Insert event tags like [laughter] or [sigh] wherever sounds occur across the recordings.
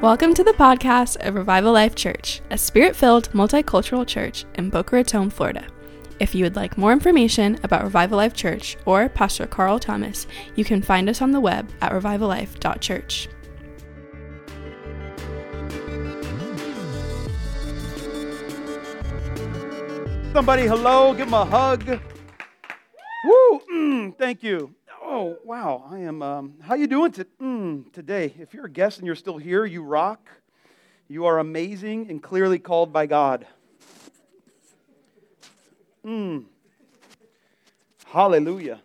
Welcome to the podcast of Revival Life Church, a spirit filled multicultural church in Boca Raton, Florida. If you would like more information about Revival Life Church or Pastor Carl Thomas, you can find us on the web at revivallife.church. Somebody, hello, give them a hug. Woo! Mm, thank you. Oh, wow. I am. Um, how you doing to, mm, today? If you're a guest and you're still here, you rock. You are amazing and clearly called by God. Mm. Hallelujah.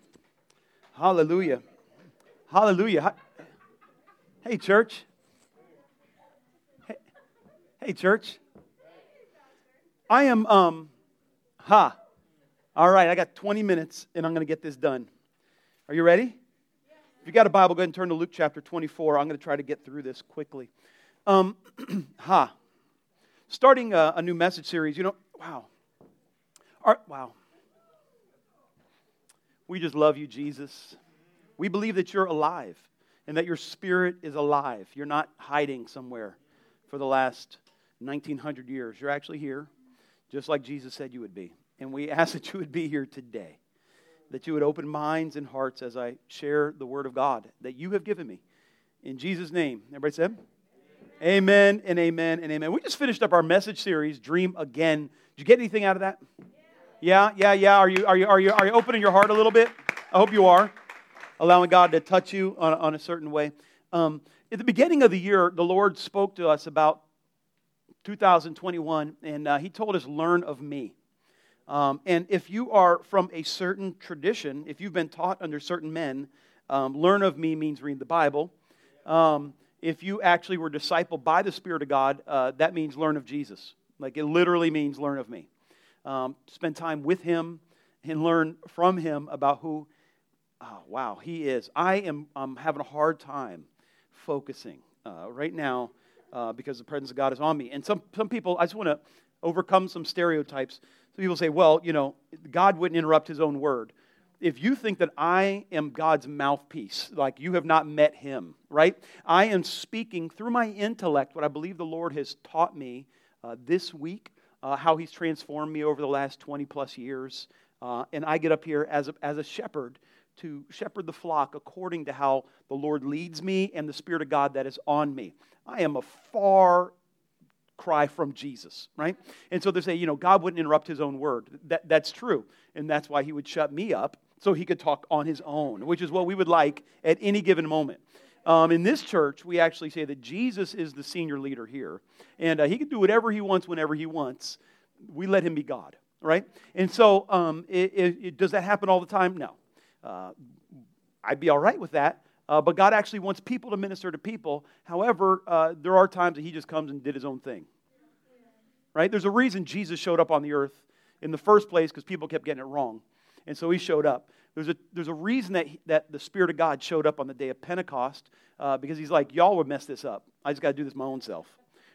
Hallelujah. Hallelujah. Hey, church. Hey, hey church. I am um ha. All right, I got 20 minutes and I'm going to get this done. Are you ready? If you got a Bible, go ahead and turn to Luke chapter 24. I'm going to try to get through this quickly. Um, [clears throat] ha. Starting a, a, new message series. You know, wow. Our, wow. We just love you, Jesus. We believe that you're alive and that your spirit is alive. You're not hiding somewhere for the last 1900 years. You're actually here, just like Jesus said you would be. And we [laughs] ask that you would be here today that you would open minds and hearts as I share the word of God that you have given me. In Jesus' name. Everybody said? Amen and amen and amen. We just finished up our message series, Dream Again. Did you get anything out of that? Yeah, yeah, yeah. Are you, are you, are you, are you opening your heart a little bit? I hope you are. Allowing God to touch you on, on a certain way. Um, at the beginning of the year, the Lord spoke to us about 2021, and uh, He told us, Learn of me. Um, and if you are from a certain tradition, if you've been taught under certain men, um, learn of me means read the Bible. Um, if you actually were discipled by the Spirit of God, uh, that means learn of Jesus. Like it literally means learn of me. Um, spend time with Him and learn from Him about who, oh, wow, He is. I am I'm having a hard time focusing uh, right now uh, because the presence of God is on me. And some, some people, I just want to overcome some stereotypes. So people say, well, you know, God wouldn't interrupt his own word. If you think that I am God's mouthpiece, like you have not met him, right? I am speaking through my intellect what I believe the Lord has taught me uh, this week, uh, how he's transformed me over the last 20 plus years. Uh, and I get up here as a, as a shepherd to shepherd the flock according to how the Lord leads me and the Spirit of God that is on me. I am a far cry from Jesus, right? And so they say, you know, God wouldn't interrupt his own word. That, that's true. And that's why he would shut me up so he could talk on his own, which is what we would like at any given moment. Um, in this church, we actually say that Jesus is the senior leader here, and uh, he can do whatever he wants whenever he wants. We let him be God, right? And so, um, it, it, it, does that happen all the time? No. Uh, I'd be all right with that. Uh, but God actually wants people to minister to people. However, uh, there are times that He just comes and did His own thing. Right? There's a reason Jesus showed up on the earth in the first place because people kept getting it wrong. And so He showed up. There's a, there's a reason that, he, that the Spirit of God showed up on the day of Pentecost uh, because He's like, y'all would mess this up. I just got to do this my own self.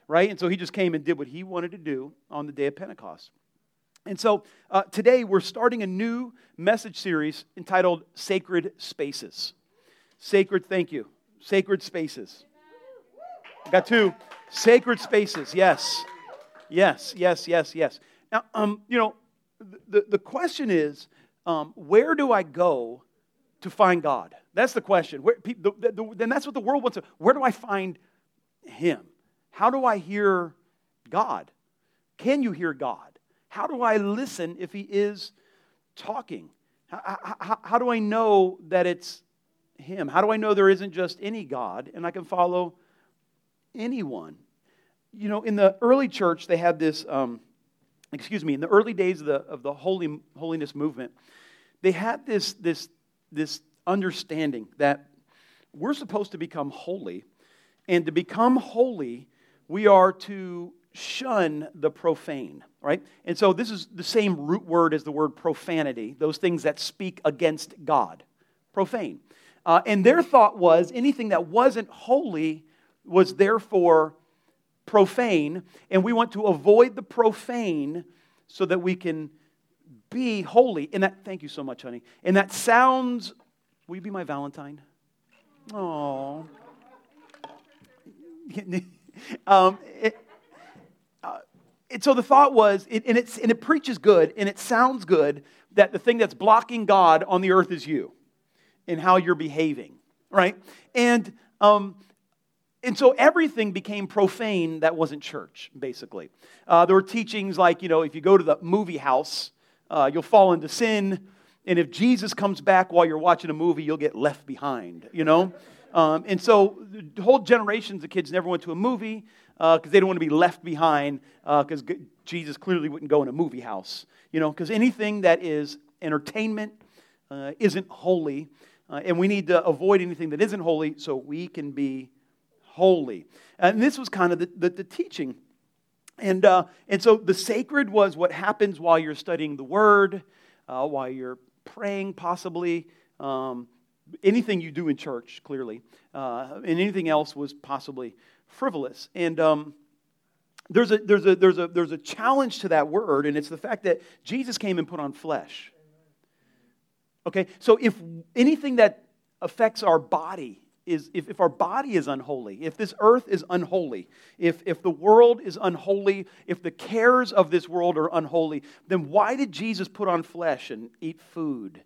Right? And so He just came and did what He wanted to do on the day of Pentecost. And so uh, today we're starting a new message series entitled Sacred Spaces. Sacred, thank you. Sacred spaces. Got two. Sacred spaces, yes. Yes, yes, yes, yes. Now, um, you know, the, the question is um, where do I go to find God? That's the question. Where, the, the, then that's what the world wants to. Where do I find Him? How do I hear God? Can you hear God? How do I listen if He is talking? How, how, how do I know that it's him? How do I know there isn't just any God and I can follow anyone? You know, in the early church, they had this, um, excuse me, in the early days of the, of the holy, holiness movement, they had this, this, this understanding that we're supposed to become holy. And to become holy, we are to shun the profane, right? And so this is the same root word as the word profanity, those things that speak against God. Profane. Uh, and their thought was anything that wasn't holy was therefore profane, and we want to avoid the profane so that we can be holy. And that, thank you so much, honey. And that sounds, will you be my Valentine? Oh. [laughs] um, it, uh, and so the thought was, it, and, it's, and it preaches good, and it sounds good, that the thing that's blocking God on the earth is you and how you're behaving, right? And, um, and so everything became profane that wasn't church, basically. Uh, there were teachings like, you know, if you go to the movie house, uh, you'll fall into sin. And if Jesus comes back while you're watching a movie, you'll get left behind, you know? Um, and so whole generations of kids never went to a movie because uh, they don't want to be left behind because uh, Jesus clearly wouldn't go in a movie house, you know, because anything that is entertainment uh, isn't holy. Uh, and we need to avoid anything that isn't holy so we can be holy. And this was kind of the, the, the teaching. And, uh, and so the sacred was what happens while you're studying the word, uh, while you're praying, possibly. Um, anything you do in church, clearly. Uh, and anything else was possibly frivolous. And um, there's, a, there's, a, there's, a, there's a challenge to that word, and it's the fact that Jesus came and put on flesh. Okay, so if anything that affects our body is if, if our body is unholy, if this earth is unholy, if, if the world is unholy, if the cares of this world are unholy, then why did Jesus put on flesh and eat food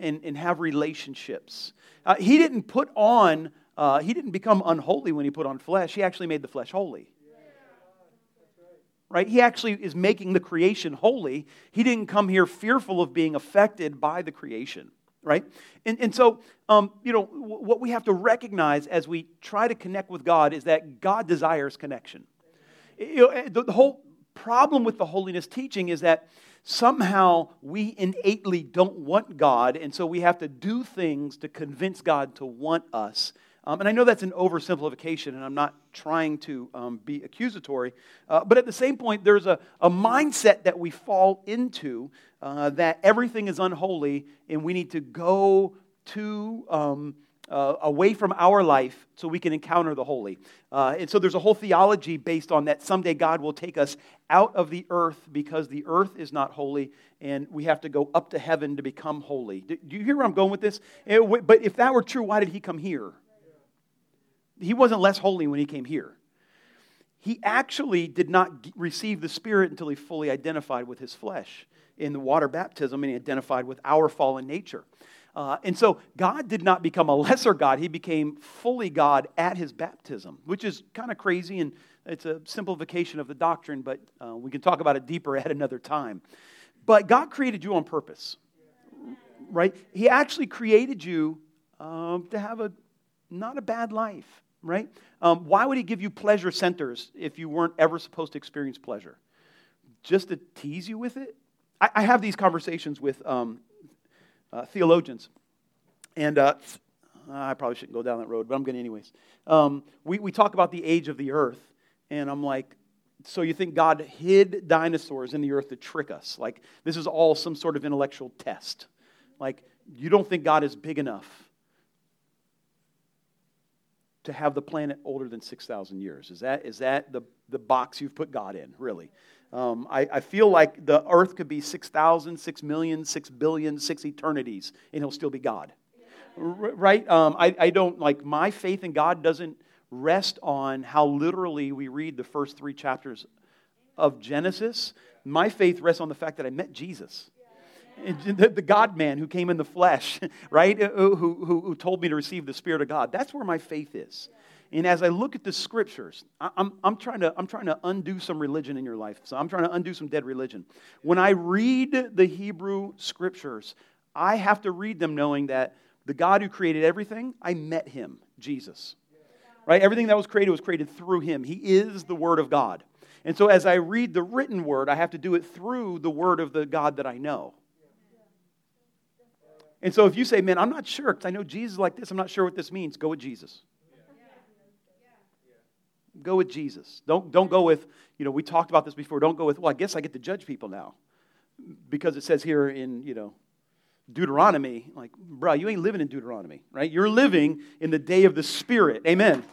and, and have relationships? Uh, he didn't put on, uh, he didn't become unholy when he put on flesh. He actually made the flesh holy. Right? He actually is making the creation holy. He didn't come here fearful of being affected by the creation right? And, and so, um, you know, what we have to recognize as we try to connect with God is that God desires connection. You know, the, the whole problem with the holiness teaching is that somehow we innately don't want God, and so we have to do things to convince God to want us. Um, and I know that's an oversimplification, and I'm not trying to um, be accusatory. Uh, but at the same point, there's a, a mindset that we fall into uh, that everything is unholy and we need to go to um, uh, away from our life so we can encounter the holy. Uh, and so there's a whole theology based on that someday God will take us out of the earth because the earth is not holy and we have to go up to heaven to become holy. Do you hear where I'm going with this? Eh, but if that were true, why did he come here? He wasn't less holy when he came here. He actually did not receive the Spirit until he fully identified with his flesh in the water baptism and he identified with our fallen nature. Uh, and so God did not become a lesser God. He became fully God at his baptism, which is kind of crazy and it's a simplification of the doctrine, but uh, we can talk about it deeper [laughs] at another time. But God created you on purpose, right? He actually created you um, to have a not a bad life, right? Um, why would He give you pleasure centers if you weren't ever supposed to experience pleasure? Just to tease you with it? I, I have these conversations with um, uh, theologians, and uh, I probably shouldn't go down that road, but I'm going to anyways. Um, we, we talk about the age of the earth, and I'm like, so you think God hid dinosaurs in the earth to trick us? Like, this is all some sort of intellectual test. Like, you don't think God is big enough to have the planet older than 6,000 years? Is that, is that the, the box you've put God in, really? Um, I, I, feel like the earth could be 6,000, 6 million, 6 billion, 6 eternities, and he'll still be God. R- right? Um, I, I don't, like, my faith in God doesn't rest on how literally we read the first three chapters of Genesis. My faith rests on the fact that I met Jesus. [laughs] The, the God man who came in the flesh, [laughs] right? Uh, uh, who, who, who told me to receive the Spirit of God. That's where my faith is. And as I look at the scriptures, I'm, I'm, trying to, I'm trying to undo some religion in your life. So I'm trying to undo some dead religion. When I read the Hebrew scriptures, I have to read them knowing that the God who created everything, I met him, Jesus. Right? Everything that was created was created through him. He is the Word of God. And so as I read the written word, I have to do it through the word of the God that I know. And so if you say, man, I'm not sure because I know Jesus like this, I'm not sure what this means, go with Jesus go with Jesus. Don't, don't go with, you know, we talked about this before. Don't go with, well, I guess I get to judge people now. Because it says here in, you know, Deuteronomy, like, bro, you ain't living in Deuteronomy, right? You're living in the day of the Spirit. Amen.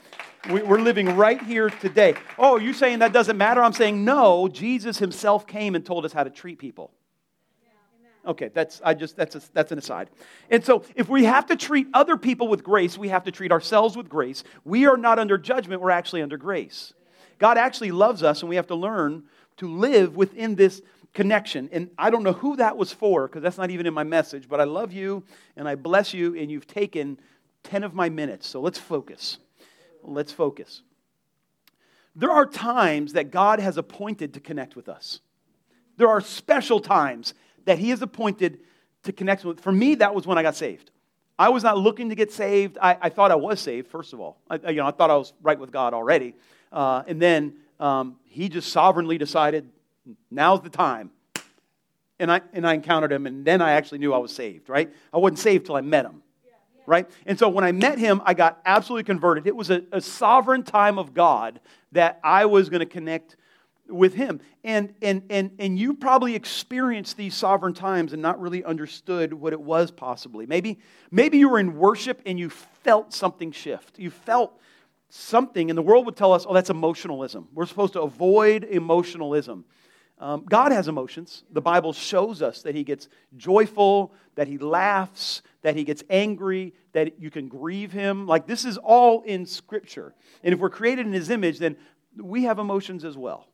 We're living right here today. Oh, you saying that doesn't matter? I'm saying no. Jesus himself came and told us how to treat people. Okay, that's I just that's a, that's an aside. And so, if we have to treat other people with grace, we have to treat ourselves with grace. We are not under judgment; we're actually under grace. God actually loves us, and we have to learn to live within this connection. And I don't know who that was for, because that's not even in my message, but I love you, and I bless you, and you've taken 10 of my minutes. So let's focus. Let's focus. There are times that God has appointed to connect with us. There are special times that He has appointed to connect with. For me, that was when I got saved. I was not looking to get saved. I, I thought I was saved, first of all. I, you know, I thought I was right with God already. Uh, and then um, He just sovereignly decided, now's the time. And I, and I encountered Him, and then I actually knew I was saved, right? I wasn't saved till I met Him right? And so when I met him, I got absolutely converted. It was a, a sovereign time of God that I was going to connect with him. And, and, and, and you probably experienced these sovereign times and not really understood what it was possibly. Maybe, maybe you were in worship and you felt something shift. You felt something, and the world would tell us, oh, that's emotionalism. We're supposed to avoid emotionalism. Um, God has emotions. The Bible shows us that He gets joyful, that He laughs, that He gets angry, that you can grieve Him. Like this is all in Scripture. And if we're created in His image, then we have emotions as well.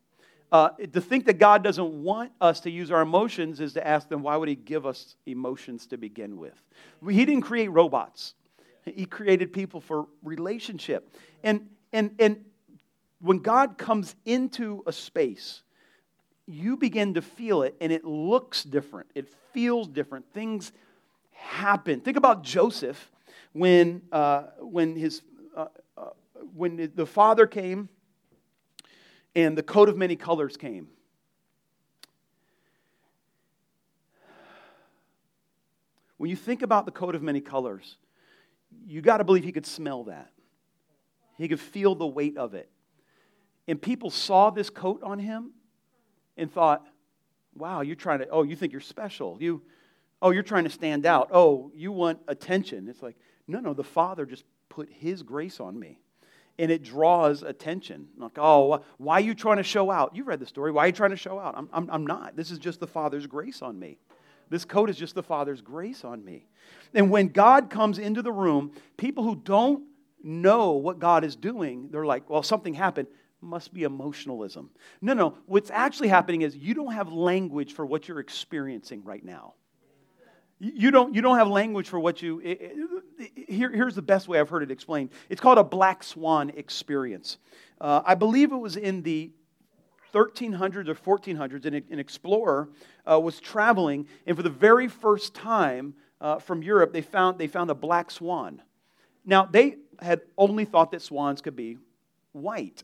Uh, to think that God doesn't want us to use our emotions is to ask them, why would He give us emotions to begin with? He didn't create robots, He created people for relationship. And, and, and when God comes into a space, you begin to feel it and it looks different. It feels different. Things happen. Think about Joseph when, uh, when, his, uh, uh, when the father came and the coat of many colors came. When you think about the coat of many colors, you got to believe he could smell that. He could feel the weight of it. And people saw this coat on him and thought, wow, you're trying to, oh, you think you're special. You, oh, you're trying to stand out. Oh, you want attention. It's like, no, no, the Father just put His grace on me. And it draws attention. Like, oh, why are you trying to show out? You read the story. Why are you trying to show out? I'm, I'm, I'm not. This is just the Father's grace on me. This coat is just the Father's grace on me. And when God comes into the room, people who don't know what God is doing, they're like, well, something happened must be emotionalism. No, no. What's actually happening is you don't have language for what you're experiencing right now. You don't, you don't have language for what you. It, it, here, here's the best way I've heard it explained it's called a black swan experience. Uh, I believe it was in the 1300s or 1400s, an, an explorer uh, was traveling, and for the very first time uh, from Europe, they found, they found a black swan. Now, they had only thought that swans could be white.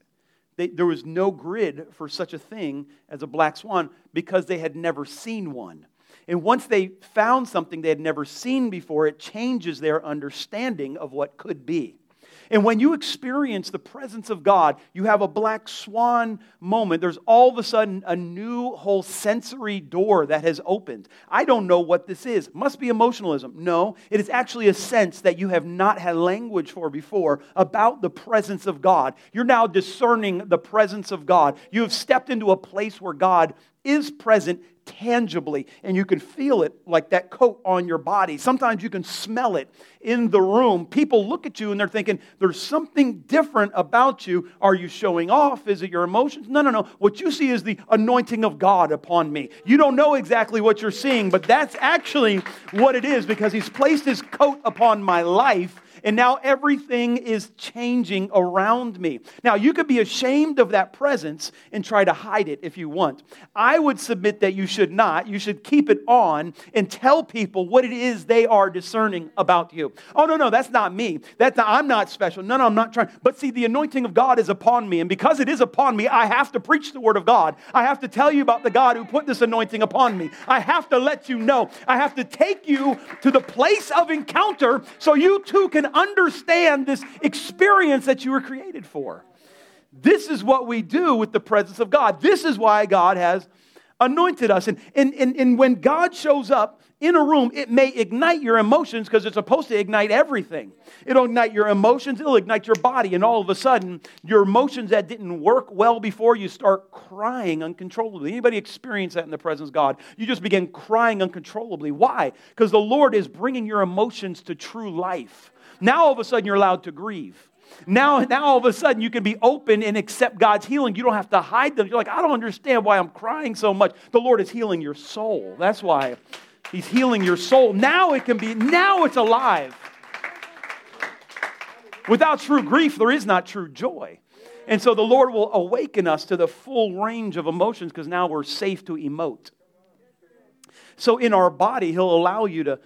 They, there was no grid for such a thing as a black swan because they had never seen one. And once they found something they had never seen before, it changes their understanding of what could be. And when you experience the presence of God, you have a black swan moment. There's all of a sudden a new whole sensory door that has opened. I don't know what this is. Must be emotionalism. No, it is actually a sense that you have not had language for before about the presence of God. You're now discerning the presence of God. You have stepped into a place where God is present tangibly and you can feel it like that coat on your body. Sometimes you can smell it in the room. People look at you and they're thinking, there's something different about you. Are you showing off? Is it your emotions? No, no, no. What you see is the anointing of God upon me. You don't know exactly what you're seeing, but that's actually what it is because He's placed His coat upon my life and now everything is changing around me. Now, you could be ashamed of that presence and try to hide it if you want. I would submit that you should not. You should keep it on and tell people what it is they are discerning about you. Oh, no, no, that's not me. That's not, I'm not special. No, no, I'm not trying. But see, the anointing of God is upon me. And because it is upon me, I have to preach the word of God. I have to tell you about the God who put this anointing upon me. I have to let you know. I have to take you to the place of encounter so you too can understand this experience that you were created for. This is what we do with the presence of God. This is why God has anointed us. And, and, and, and when God shows up in a room, it may ignite your emotions because it's supposed to ignite everything. It'll ignite your emotions, it'll ignite your body, and all of a sudden, your emotions that didn't work well before, you start crying uncontrollably. Anybody experience that in the presence of God? You just begin crying uncontrollably. Why? Because the Lord is bringing your emotions to true life. Now all of a sudden you're allowed to grieve. Now, now all of a sudden you can be open and accept God's healing. You don't have to hide them. You're like, I don't understand why I'm crying so much. The Lord is healing your soul. That's why He's healing your soul. Now it can be, now it's alive. Without true grief, there is not true joy. And so the Lord will awaken us to the full range of emotions because now we're safe to emote. So in our body, He'll allow you to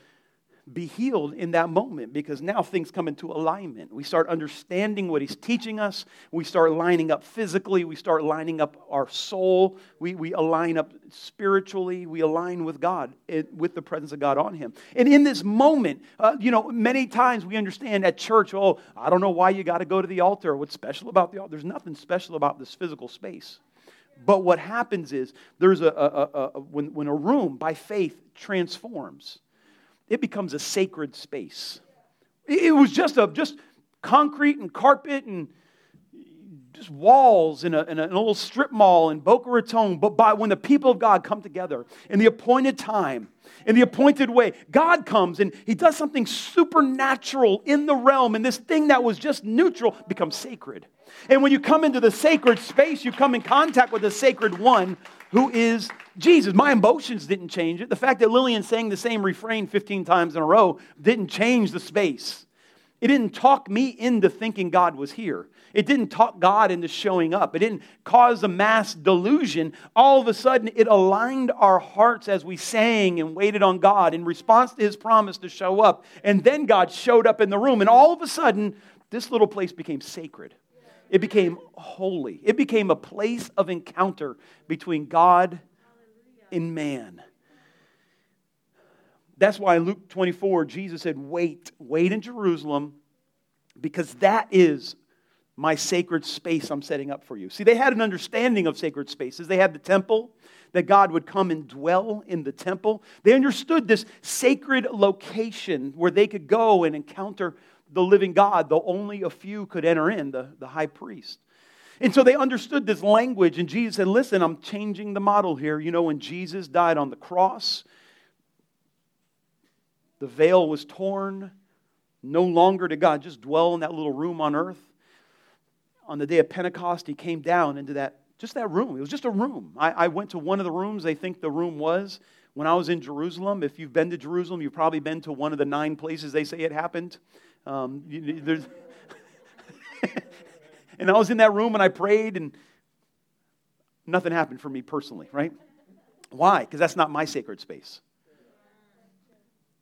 be healed in that moment because now things come into alignment. We start understanding what he's teaching us. We start lining up physically. We start lining up our soul. We, we align up spiritually. We align with God, it, with the presence of God on him. And in this moment, uh, you know, many times we understand at church, oh, I don't know why you got to go to the altar. What's special about the altar? There's nothing special about this physical space. But what happens is there's a, a, a, a when, when a room by faith transforms it becomes a sacred space. It was just a just concrete and carpet and just walls in, a, in a, old strip mall in Boca Raton. But by, when the people of God come together in the appointed time, in the appointed way, God comes and He does something supernatural in the realm, and this thing that was just neutral becomes sacred. And when you come into the sacred space, you come in contact with the sacred one who is Jesus. My emotions didn't change it. The fact that Lillian sang the same refrain 15 times in a row didn't change the space. It didn't talk me into thinking God was here. It didn't talk God into showing up. It didn't cause a mass delusion. All of a sudden, it aligned our hearts as we sang and waited on God in response to his promise to show up. And then God showed up in the room. And all of a sudden, this little place became sacred. It became holy. It became a place of encounter between God and man. That's why in Luke 24, Jesus said, Wait, wait in Jerusalem, because that is my sacred space I'm setting up for you. See, they had an understanding of sacred spaces. They had the temple, that God would come and dwell in the temple. They understood this sacred location where they could go and encounter the living God, though only a few could enter in, the, the high priest. And so they understood this language, and Jesus said, Listen, I'm changing the model here. You know, when Jesus died on the cross, the veil was torn. No longer did God just dwell in that little room on earth. On the day of Pentecost, he came down into that just that room. It was just a room. I, I went to one of the rooms they think the room was when I was in Jerusalem. If you've been to Jerusalem, you've probably been to one of the nine places they say it happened. Um, There's, [laughs] and I was in that room and I prayed, and nothing happened for me personally, right? Why? Because that's not my sacred space.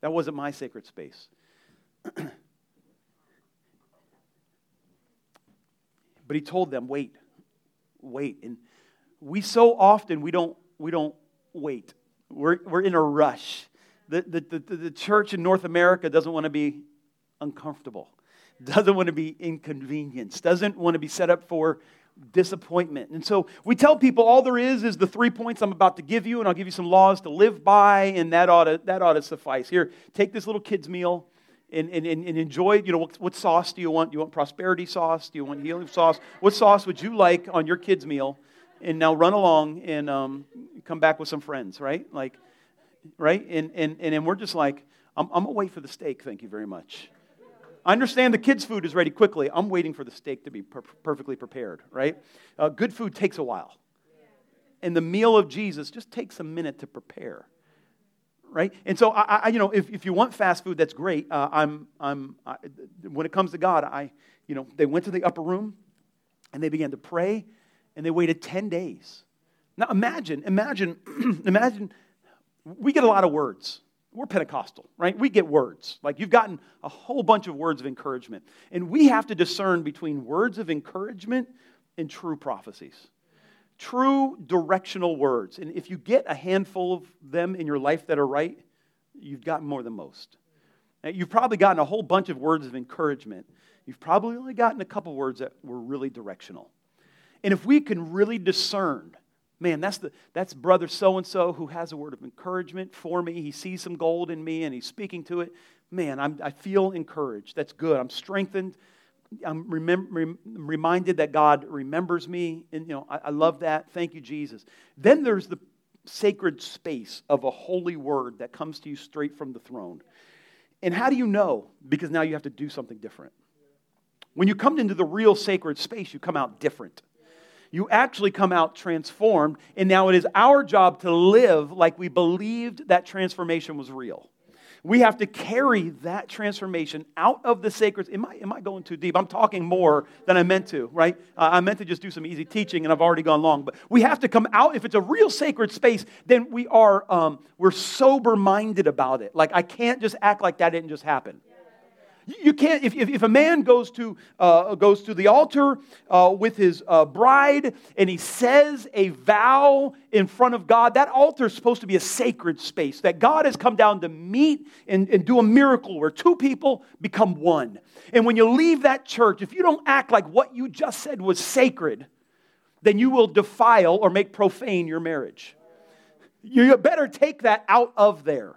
That wasn't my sacred space. [clears throat] but he told them, wait, wait. And we so often, we don't, we don't wait. We're, we're in a rush. The, the, the, the church in North America doesn't want to be uncomfortable, doesn't want to be inconvenienced, doesn't want to be set up for disappointment. And so we tell people all there is is the three points I'm about to give you, and I'll give you some laws to live by, and that ought to, that ought to suffice. Here, take this little kid's meal. And, and, and enjoy, you know, what, what sauce do you want? Do you want prosperity sauce? Do you want healing sauce? What sauce would you like on your kid's meal? And now run along and um, come back with some friends, right? Like, right? And, and, and, and we're just like, I'm, I'm wait for the steak, thank you very much. I understand the kids' food is ready quickly. I'm waiting for the steak to be per- perfectly prepared, right? Uh, good food takes a while. And the meal of Jesus just takes a minute to prepare, right? And so, I, I you know, if, if you want fast food, that's great. Uh, I'm, I'm, I, when it comes to God, I, you know, they went to the upper room and they began to pray and they waited 10 days. Now imagine, imagine, [clears throat] imagine, we get a lot of words we're Pentecostal, right? We get words. Like you've gotten a whole bunch of words of encouragement. And we have to discern between words of encouragement and true prophecies. True directional words. And if you get a handful of them in your life that are right, you've gotten more than most. You've probably gotten a whole bunch of words of encouragement. You've probably only gotten a couple words that were really directional. And if we can really discern man, that's, the, that's brother so and so who has a word of encouragement for me. He sees some gold in me and he's speaking to it. Man, I'm, I feel encouraged. That's good. I'm strengthened. I'm remem- rem- reminded that God remembers me. And, you know, I, I love that. Thank you, Jesus. Then there's the sacred space of a holy word that comes to you straight from the throne. And how do you know? Because now you have to do something different. When you come into the real sacred space, you come out different. You actually come out transformed, and now it is our job to live like we believed that transformation was real. We have to carry that transformation out of the sacred. Am I, am I going too deep? I'm talking more than I meant to, right? Uh, I meant to just do some easy teaching, and I've already gone long. But we have to come out. If it's a real sacred space, then we are um, we're sober minded about it. Like I can't just act like that didn't just happen. You can't, if, if, a man goes to, uh, goes to the altar uh, with his uh, bride and he says a vow in front of God, that altar is supposed to be a sacred space that God has come down to meet and, and do a miracle where two people become one. And when you leave that church, if you don't act like what you just said was sacred, then you will defile or make profane your marriage. You better take that out of there.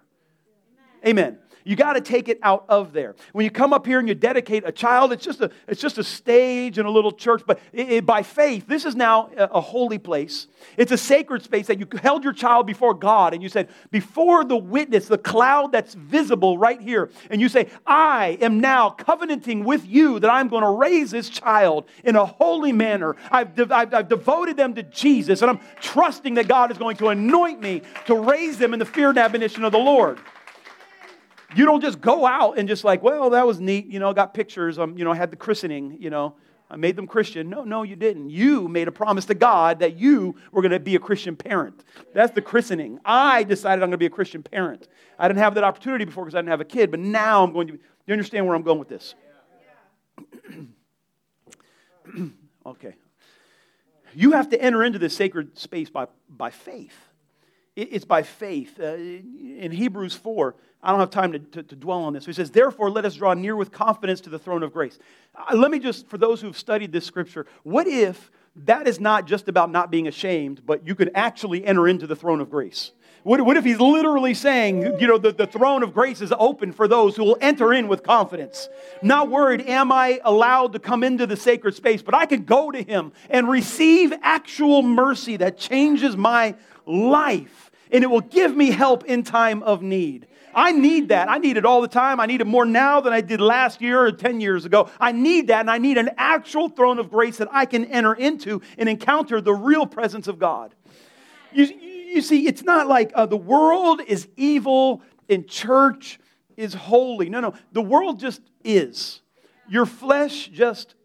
Amen. You got to take it out of there. When you come up here and you dedicate a child, it's just a, it's just a stage in a little church, but it, it, by faith, this is now a, a holy place. It's a sacred space that you held your child before God and you said, before the witness, the cloud that's visible right here, and you say, I am now covenanting with you that I'm going to raise this child in a holy manner. I've, de- I've, I've devoted them to Jesus, and I'm trusting that God is going to anoint me to raise them in the fear and admonition of the Lord. You don't just go out and just like, well, that was neat. You know, got pictures. Um, you know, I had the christening. You know, I made them Christian. No, no, you didn't. You made a promise to God that you were going to be a Christian parent. That's the christening. I decided I'm going to be a Christian parent. I didn't have that opportunity before because I didn't have a kid, but now I'm going to. Be, you understand where I'm going with this? [clears throat] okay. You have to enter into this sacred space by, by faith. It's by faith. Uh, in Hebrews 4, I don't have time to, to, to, dwell on this. He says, Therefore, let us draw near with confidence to the throne of grace. Uh, let me just, for those who have studied this scripture, what if that is not just about not being ashamed, but you could actually enter into the throne of grace? What, what if he's literally saying, you know, the, the throne of grace is open for those who will enter in with confidence? Not worried, am I allowed to come into the sacred space, but I can go to him and receive actual mercy that changes my life, and it will give me help in time of need. I need that. I need it all the time. I need it more now than I did last year or 10 years ago. I need that, and I need an actual throne of grace that I can enter into and encounter the real presence of God. You, you see, it's not like uh, the world is evil and church is holy. No, no. The world just is. Your flesh just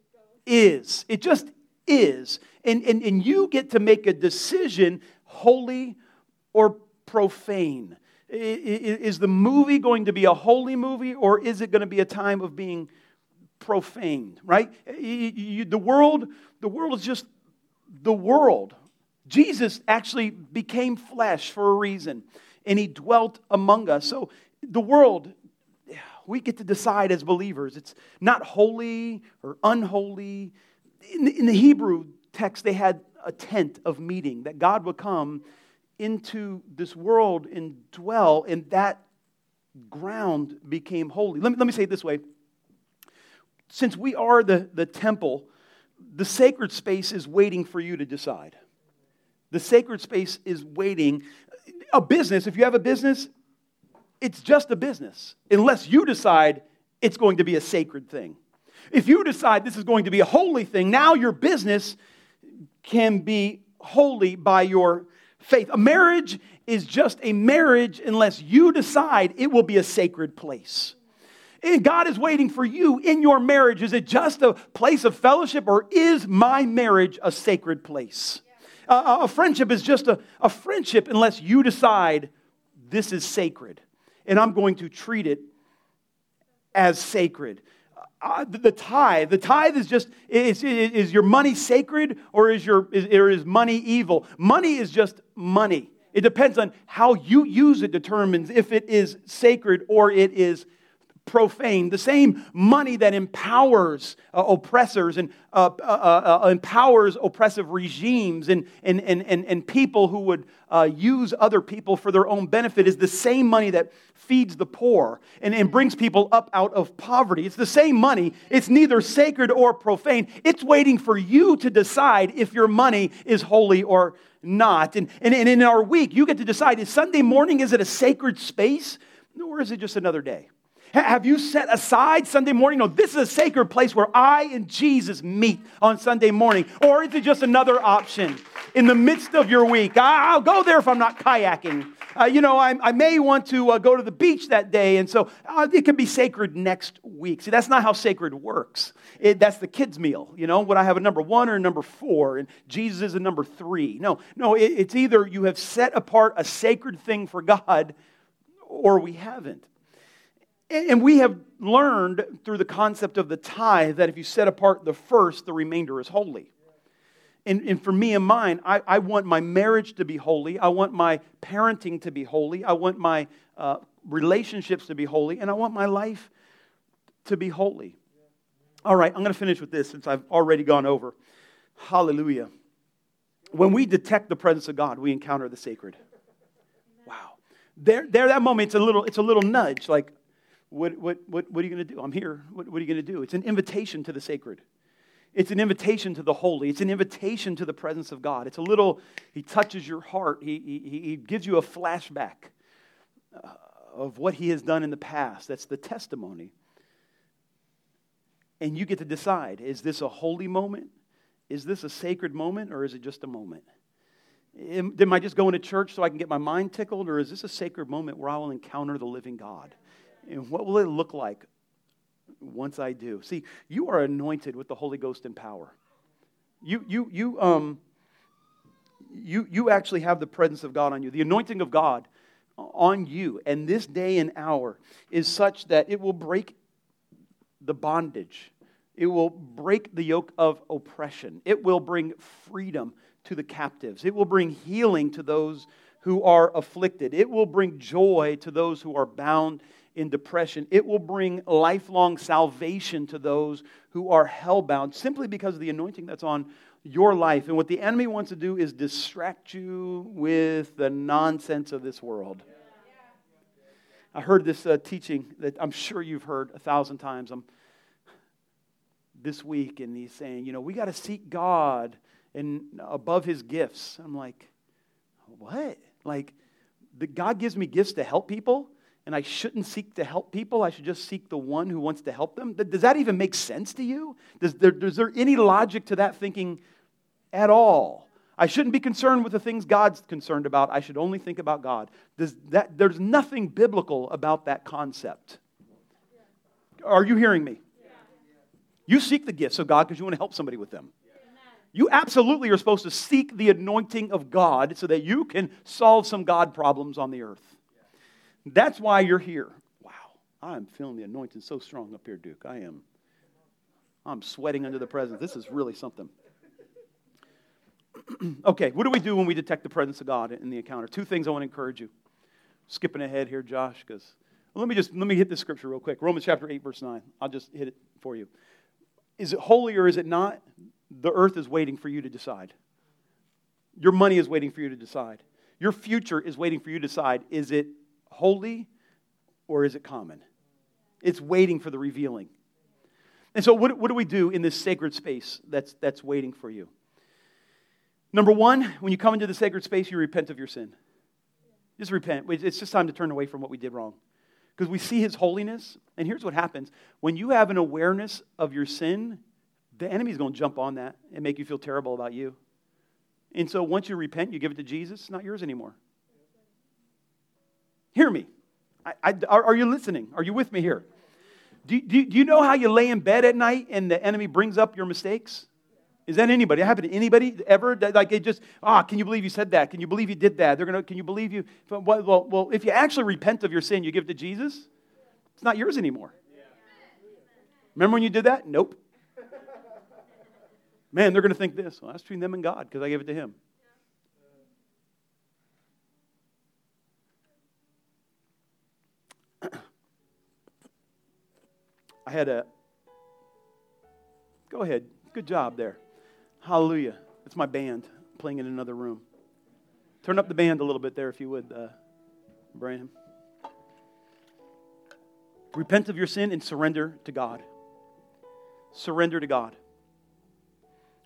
is. It just is. And, and, and you get to make a decision holy or profane. Is the movie going to be a holy movie or is it going to be a time of being profaned, right? The world, the world is just the world. Jesus actually became flesh for a reason and he dwelt among us. So the world, we get to decide as believers. It's not holy or unholy. In the, Hebrew text, they had a tent of meeting that God would come into this world and dwell, and that ground became holy. Let me, let me say it this way since we are the, the temple, the sacred space is waiting for you to decide. The sacred space is waiting. A business, if you have a business, it's just a business unless you decide it's going to be a sacred thing. If you decide this is going to be a holy thing, now your business can be holy by your faith. A marriage is just a marriage unless you decide it will be a sacred place. And God is waiting for you in your marriage. Is it just a place of fellowship or is my marriage a sacred place? Uh, a friendship is just a, a friendship unless you decide this is sacred and I'm going to treat it as sacred uh, the, the tithe. The tithe is just, is, is your money sacred or is, your, is, or is money evil? Money is just money. It depends on how you use it, determines if it is sacred or it is profane. The same money that empowers uh, oppressors and uh, uh, uh, uh empowers oppressive regimes and, and, and, and, and people who would uh, use other people for their own benefit is the same money that feeds the poor and, and brings people up out of poverty. It's the same money. It's neither sacred or profane. It's waiting for you to decide if your money is holy or not. And, and, and in our week, you get to decide is Sunday morning, is it a sacred space or is it just another day? Have you set aside Sunday morning? No, this is a sacred place where I and Jesus meet on Sunday morning. Or is it just another option in the midst of your week? I'll go there if I'm not kayaking. Uh, you know, I, I, may want to uh, go to the beach that day, and so uh, it can be sacred next week. See, that's not how sacred works. It, that's the kids' meal. You know, would I have a number one or a number four? And Jesus is a number three. No, no, it, it's either you have set apart a sacred thing for God or we haven't. And we have learned through the concept of the tithe that if you set apart the first, the remainder is holy. And, and for me and mine, I, I want my marriage to be holy. I want my parenting to be holy. I want my uh, relationships to be holy. And I want my life to be holy. All right, I'm going to finish with this since I've already gone over. Hallelujah. When we detect the presence of God, we encounter the sacred. Wow. There, there that moment, it's a little, it's a little nudge like, what, what, what, what are you going to do? I'm here. What, what are you going to do? It's an invitation to the sacred. It's an invitation to the holy. It's an invitation to the presence of God. It's a little, he touches your heart. He, he, he gives you a flashback uh, of what he has done in the past. That's the testimony. And you get to decide is this a holy moment? Is this a sacred moment? Or is it just a moment? Am, am I just going to church so I can get my mind tickled? Or is this a sacred moment where I will encounter the living God? And what will it look like once I do? See, you are anointed with the Holy Ghost and power. You, you, you, um, you, you actually have the presence of God on you. The anointing of God on you and this day and hour is such that it will break the bondage. It will break the yoke of oppression. It will bring freedom to the captives. It will bring healing to those who are afflicted. It will bring joy to those who are bound in depression. It will bring lifelong salvation to those who are hellbound simply because of the anointing that's on your life. And what the enemy wants to do is distract you with the nonsense of this world. I heard this uh, teaching that I'm sure you've heard a thousand times. I'm, this week, and he's saying, you know, we got to seek God and above His gifts. I'm like, what? Like, the, God gives me gifts to help people, and I shouldn't seek to help people. I should just seek the one who wants to help them. Does that even make sense to you? Does there, is there any logic to that thinking at all? I shouldn't be concerned with the things God's concerned about. I should only think about God. Does that, there's nothing biblical about that concept. Are you hearing me? You seek the gifts of God because you want to help somebody with them. You absolutely are supposed to seek the anointing of God so that you can solve some God problems on the earth. That's why you're here. Wow, I'm feeling the anointing so strong up here, Duke. I am. I'm sweating under the presence. This is really something. [clears throat] okay, what do we do when we detect the presence of God in the encounter? Two things I want to encourage you. Skipping ahead here, Josh, because let me just let me hit this scripture real quick. Romans chapter 8, verse 9. I'll just hit it for you. Is it holy or is it not? The earth is waiting for you to decide. Your money is waiting for you to decide. Your future is waiting for you to decide. Is it holy or is it common? It's waiting for the revealing. And so, what, what do we do in this sacred space that's, that's waiting for you? Number one, when you come into the sacred space, you repent of your sin. Just repent. It's just time to turn away from what we did wrong. Because we see his holiness, and here's what happens when you have an awareness of your sin, the enemy's going to jump on that and make you feel terrible about you. And so once you repent, you give it to Jesus, it's not yours anymore. Hear me. I, I, are, are, you listening? Are you with me here? Do, do, do you know how you lay in bed at night and the enemy brings up your mistakes? Is that anybody? Happened to anybody ever? Like it just, ah, can you believe you said that? Can you believe you did that? They're gonna, can you believe you? Well, well, well, if you actually repent of your sin, you give it to Jesus. It's not yours anymore. Remember when you did that? Nope. Man, they're to think this. Well, that's between them and God because I gave it to Him. I had a. Go ahead. Good job there. Hallelujah. It's my band playing in another room. Turn up the band a little bit there, if you would, uh, Brandon. Repent of your sin and surrender to God. Surrender to God.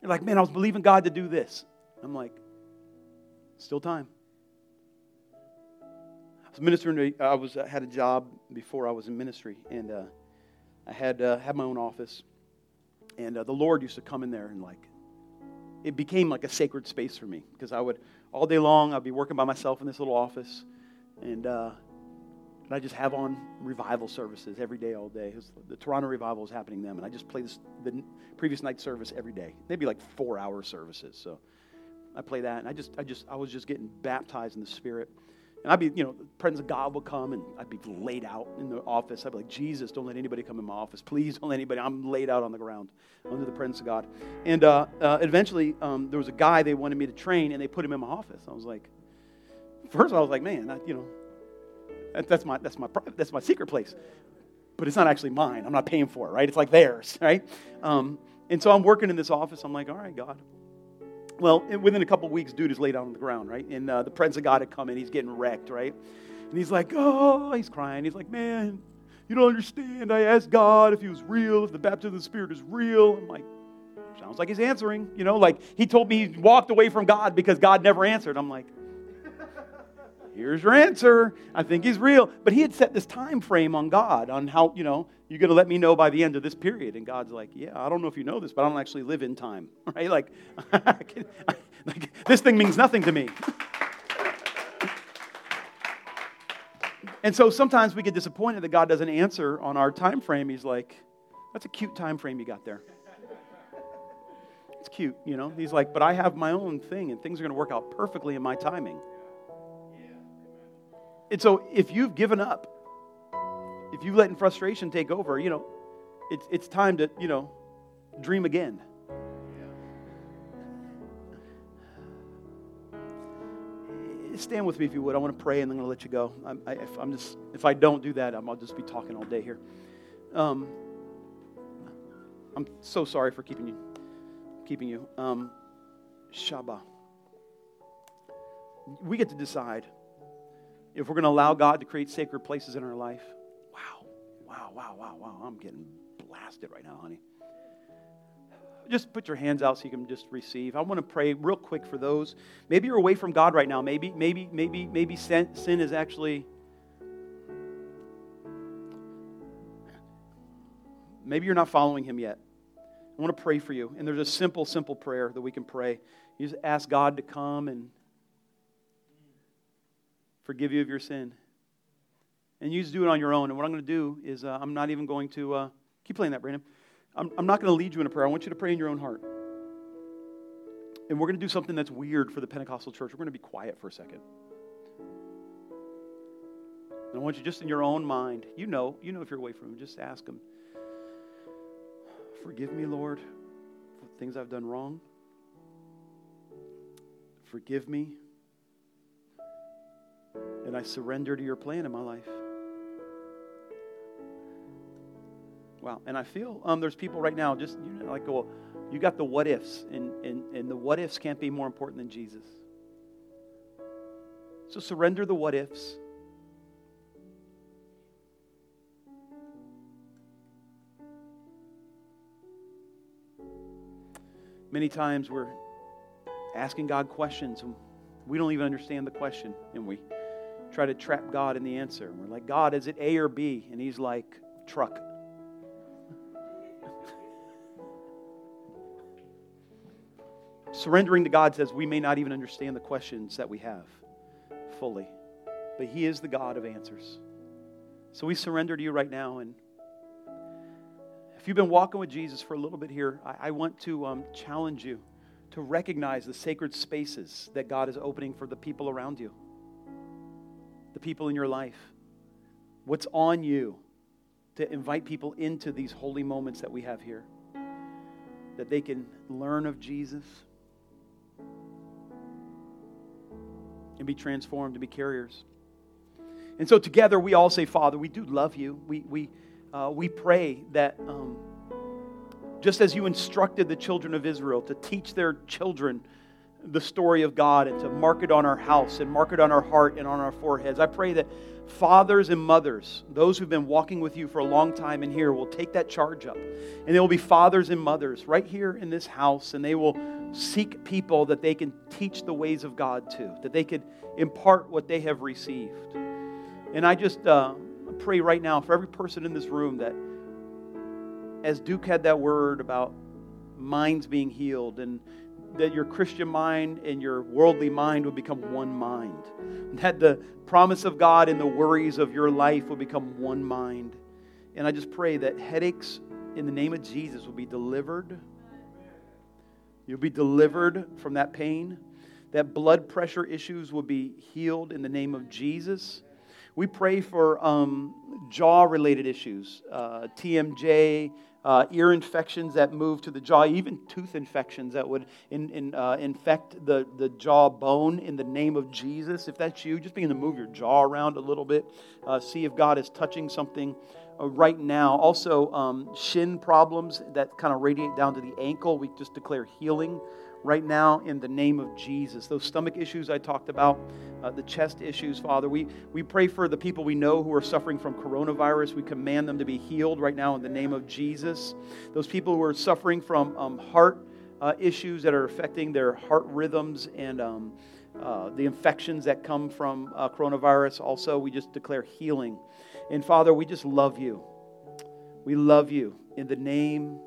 You're like, man, I was believing God to do this. I'm like, still time. I was ministering. To, I was I had a job before I was in ministry, and uh, I had uh, had my own office, and uh, the Lord used to come in there and like, it became like a sacred space for me because I would all day long I'd be working by myself in this little office, and uh, and I just have on revival services every day, all day. Was, the Toronto revival was happening then, and I just play this the previous night service every day. They'd be like four hour services, so I play that, and I just I just I was just getting baptized in the Spirit. And I'd be, you know, the presence of God would come and I'd be laid out in the office. I'd be like, Jesus, don't let anybody come in my office. Please don't let anybody. I'm laid out on the ground under the presence of God. And uh, uh, eventually, um, there was a guy they wanted me to train and they put him in my office. I was like, first I was like, man, I, you know, that, that's, my, that's, my, that's my secret place. But it's not actually mine. I'm not paying for it, right? It's like theirs, [laughs] right? Um, and so I'm working in this office. I'm like, all right, God, well, within a couple weeks, dude is laid out on the ground, right? And uh, the presence of God had come in. He's getting wrecked, right? And he's like, oh, he's crying. He's like, man, you don't understand. I asked God if he was real, if the baptism of the Spirit is real. I'm like, sounds like he's answering. You know, like he told me he walked away from God because God never answered. I'm like, here's your answer. I think he's real. But he had set this time frame on God on how, you know, you're going to let me know by the end of this period. And God's like, yeah, I don't know if you know this, but I don't actually live in time, [laughs] right? Like, [laughs] like this thing means nothing to me. and so sometimes we get disappointed that God doesn't answer on our time frame. He's like, that's a cute time frame you got there. It's cute, you know? He's like, but I have my own thing, and things are going to work out perfectly in my timing. And so if you've given up, if you've letting frustration take over, you know, it's, it's time to, you know, dream again. Stand with me if you would. I want to pray and I'm going to let you go. I'm, I, if, I'm just, if I don't do that, i will just be talking all day here. Um, I'm so sorry for keeping you. Keeping you. Um, Shabbat. We get to decide if we're going to allow God to create sacred places in our life, wow, wow, wow, wow, wow, I'm getting blasted right now, honey. Just put your hands out so you can just receive. I want to pray real quick for those. Maybe you're away from God right now. Maybe, maybe, maybe, maybe sin, sin is actually. Maybe you're not following Him yet. I want to pray for you. And there's a simple, simple prayer that we can pray. You just ask God to come and forgive you of your sin. And you just do it on your own. And what I'm going to do is, uh, I'm not even going to, uh, keep playing that, Brandon. I'm, I'm not going to lead you in a prayer. I want you to pray in your own heart. And we're going to do something that's weird for the Pentecostal church. We're going to be quiet for a second. And I want you just in your own mind, you know, you know if you're away from Him, just ask Him, Forgive me, Lord, for things I've done wrong. Forgive me and I surrender to your plan in my life. Wow. And I feel um, there's people right now just you know, like, well, you got the what ifs, and, and, and the what ifs can't be more important than Jesus. So surrender the what ifs. Many times we're asking God questions and we don't even understand the question, and we try to trap God in the answer. We're like, God, is it A or B? And He's like, truck. Surrendering to God says we may not even understand the questions that we have fully, but He is the God of answers. So we surrender to you right now. And if you've been walking with Jesus for a little bit here, I, I want to um, challenge you to recognize the sacred spaces that God is opening for the people around you the people in your life? What's on you to invite people into these holy moments that we have here? That they can learn of Jesus and be transformed to be carriers. And so together we all say, Father, we do love you. We, we, uh, we pray that um, just as you instructed the children of Israel to teach their children the story of God and to mark it on our house and mark it on our heart and on our foreheads. I pray that fathers and mothers, those who've been walking with you for a long time in here, will take that charge up. And there will be fathers and mothers right here in this house, and they will seek people that they can teach the ways of God to, that they could impart what they have received. And I just uh, pray right now for every person in this room that, as Duke had that word about minds being healed, and that your Christian mind and your worldly mind would become one mind. That the promise of God and the worries of your life will become one mind. And I just pray that headaches in the name of Jesus will be delivered. You'll be delivered from that pain. That blood pressure issues will be healed in the name of Jesus. We pray for um, jaw related issues, uh, TMJ, uh, ear infections that move to the jaw, even tooth infections that would in, in, uh, infect the, the jaw bone in the name of Jesus. If that's you, just begin to move your jaw around a little bit. Uh, see if God is touching something uh, right now. Also, um, shin problems that kind of radiate down to the ankle. We just declare healing right now in the name of Jesus. Those stomach issues I talked about, uh, the chest issues, Father, we, we pray for the people we know who are suffering from coronavirus. We command them to be healed right now in the name of Jesus. Those people who are suffering from um, heart uh, issues that are affecting their heart rhythms and um, uh, the infections that come from uh, coronavirus, also, we just declare healing. And Father, we just love you. We love you in the name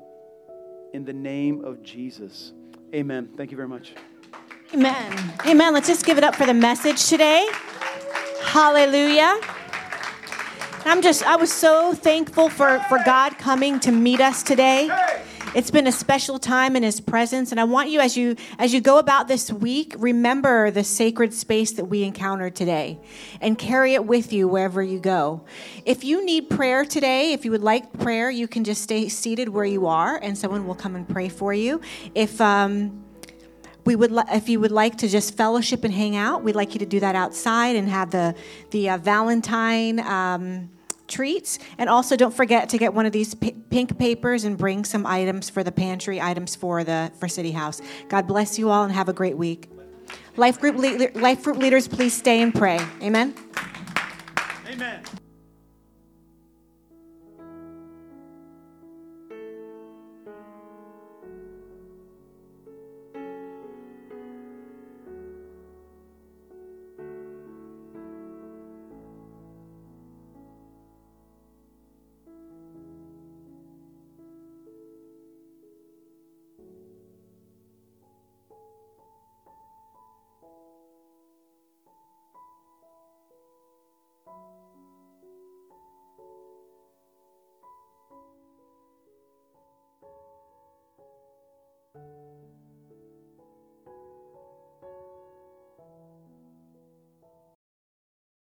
in the name of Jesus. Amen. Thank you very much. Amen. Amen. Let's just give it up for the message today. Hallelujah. I'm just, I was so thankful for, for God coming to meet us today. It's been a special time in his presence and I want you as you as you go about this week remember the sacred space that we encountered today and carry it with you wherever you go. If you need prayer today, if you would like prayer, you can just stay seated where you are and someone will come and pray for you. If um we would li- if you would like to just fellowship and hang out, we'd like you to do that outside and have the the uh, Valentine um, treats. And also, don't forget to get one of these p- pink papers and bring some items for the pantry, items for the for City House. God bless you all and have a great week. Life group, le- life group leaders, please stay and pray. Amen. Amen.